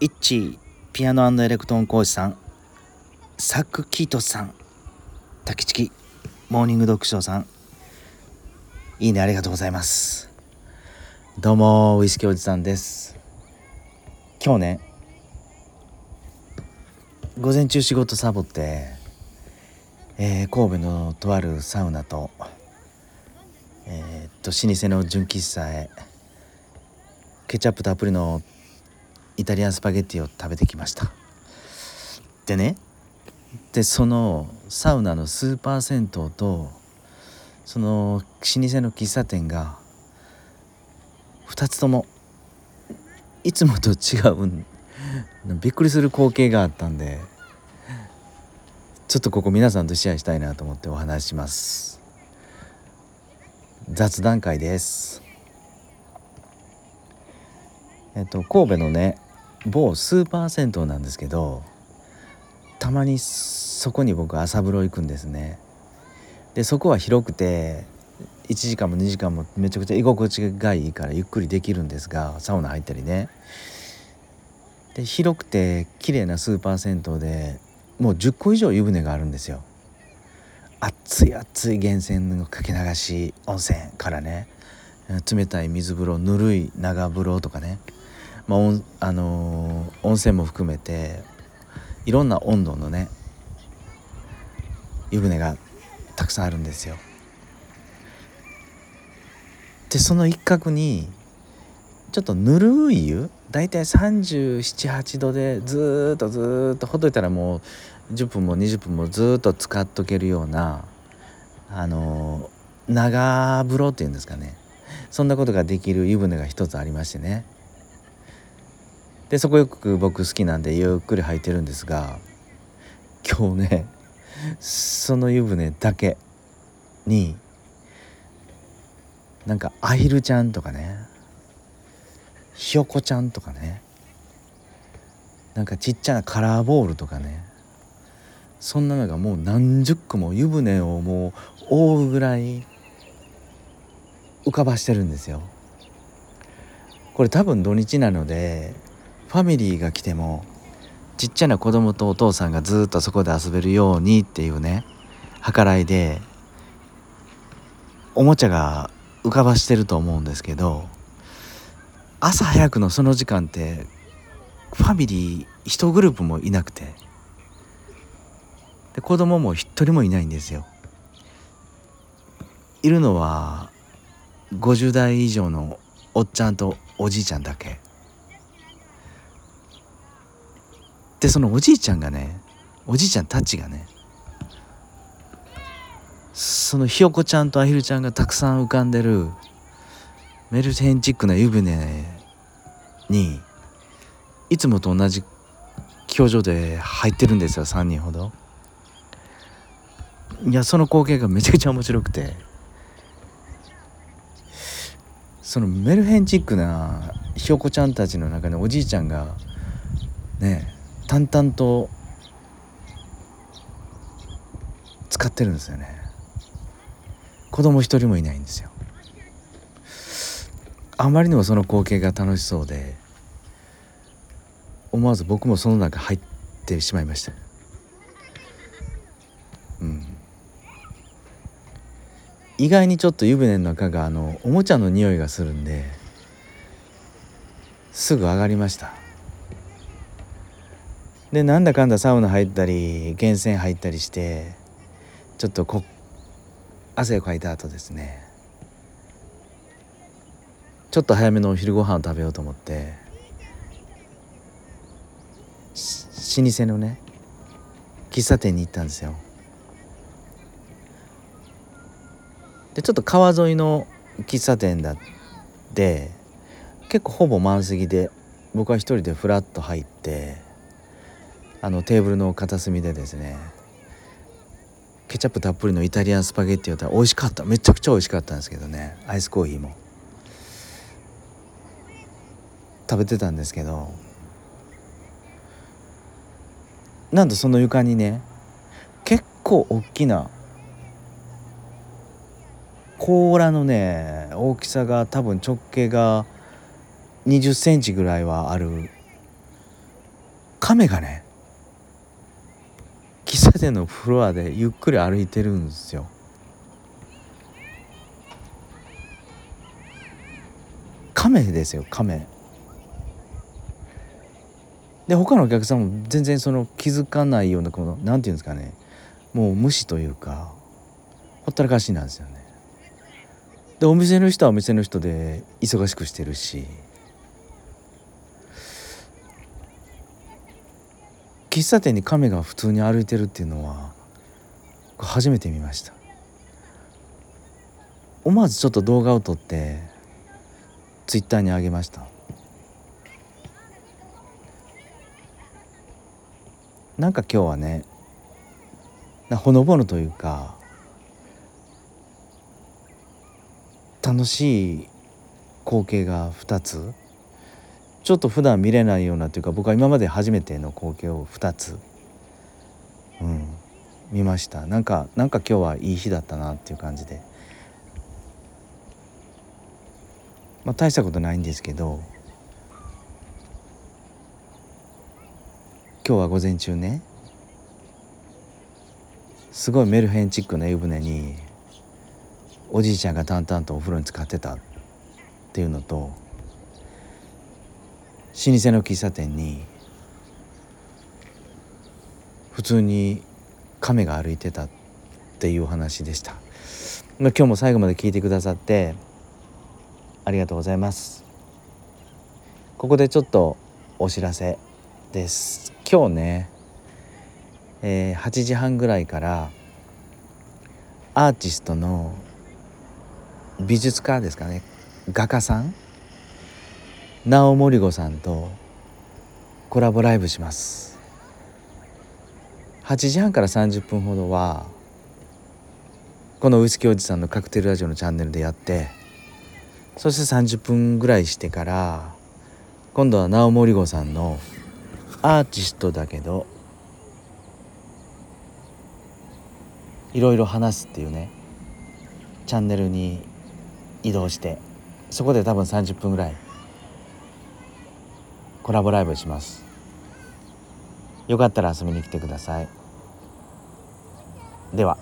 イッチピアノエレクトーン講師さんサクキートさんタキチキモーニング読書さんいいねありがとうございます。どうもウイスキーおじさんです。今日ね午前中仕事サボって、えー、神戸のとあるサウナとえー、っと老舗の純喫茶へケチャップたっぷりのイタリアンスパゲッティを食べてきました。でねでそのサウナのスーパー銭湯とその老舗の喫茶店が2つともいつもと違うびっくりする光景があったんでちょっとここ皆さんとシェアしたいなと思ってお話します。雑談会です。えっと神戸のね某スーパー銭湯なんですけどたまにそこに僕朝風呂行くんですね。でそこは広くて1時間も2時間もめちゃくちゃ居心地がいいからゆっくりできるんですがサウナ入ったりね。で広くて綺麗なスーパー銭湯でもう10個以上湯船があるんですよ。熱い熱い源泉のかけ流し温泉からね。冷たい水風呂ぬるい長風呂とかね。まああのー、温泉も含めていろんな温度のね湯船がたくさんあるんですよ。でその一角にちょっとぬるい湯大体378度でずっとずっとほっといたらもう10分も20分もずっと使っとけるようなあの長風呂っていうんですかねそんなことができる湯船が一つありましてねでそこよく僕好きなんでゆっくり入ってるんですが今日ねその湯船だけになんかアヒルちゃんとかねひよこちゃんとかねなんかちっちゃなカラーボールとかねそんなのがもう何十個も湯船をもう覆うぐらい浮かばしてるんですよ。これ多分土日なのでファミリーが来てもちっちゃな子供とお父さんがずっとそこで遊べるようにっていうね計らいでおもちゃが浮かばしてると思うんですけど朝早くのその時間ってファミリー1グループもいなくてで子供も一人もいないんですよ。いるのは50代以上のおっちゃんとおじいちゃんだけ。でそのおじいちゃんがねおじいちゃんたちがねそのひよこちゃんとアヒルちゃんがたくさん浮かんでるメルヘンチックな湯船にいつもと同じ表情で入ってるんですよ3人ほど。いやその光景がめちゃくちゃ面白くて。そのメルヘンチックなひよこちゃんたちの中におじいちゃんがね淡々と使ってるんですよね。子供一人もいないんですよ。あまりにもその光景が楽しそうで思わず僕もその中入ってしまいました。うん。意外にちょっと湯船の中があのおもちゃの匂いがするんですぐ上がりました。でなんだかんだサウナ入ったり源泉入ったりしてちょっとこ汗をかいた後ですね。ちょっと早めのお昼ご飯を食べようと思って老舗のね喫茶店に行ったんですよ。でちょっと川沿いの喫茶店だって結構ほぼ満席で僕は一人でフラッと入ってあのテーブルの片隅でですねケチャップたっぷりのイタリアンスパゲッティを食べ美味しかった。めちゃくちゃ美味しかったんですけどね。アイスコーヒーも。食べてたんですけどなんとその床にね結構大きな甲羅のね大きさが多分直径が20センチぐらいはある亀がね喫茶店のフロアでゆっくり歩いてるんですよ。亀ですよ亀で他のお客さんも全然その気づかないようなこの何て言うんですかね。もう無視というかほったらかしなんですよね。でお店の人はお店の人で忙しくしてるし。喫茶店に亀が普通に歩いてるっていうのは初めて見ました。思わずちょっと動画を撮ってツイッターに上げました。なんか今日はねほのぼのというか楽しい光景が2つちょっと普段見れないようなというか僕は今まで初めての光景を2つ、うん、見ました。なんかなんか今日はいい日だったなっていう感じで、まあ、大したことないんですけど今日は午前中ねすごいメルヘンチックな湯船におじいちゃんが淡々とお風呂に浸かってたっていうのと老舗の喫茶店に普通に亀が歩いてたっていう話でした。今日も最後まで聞いてくださってありがとうございます。ここでちょっとお知らせです。今日ね、えー、8時半ぐらいからアーティストの美術家ですかね画家さん直森子さんとコラボライブします。8時半から30分ほどはこのウイスキーおじさんのカクテルラジオのチャンネルでやってそして30分ぐらいしてから今度は直森子さんの「アーティストだけどいろいろ話すっていうねチャンネルに移動してそこで多分30分ぐらいコラボライブします。よかったら遊びに来てください。では。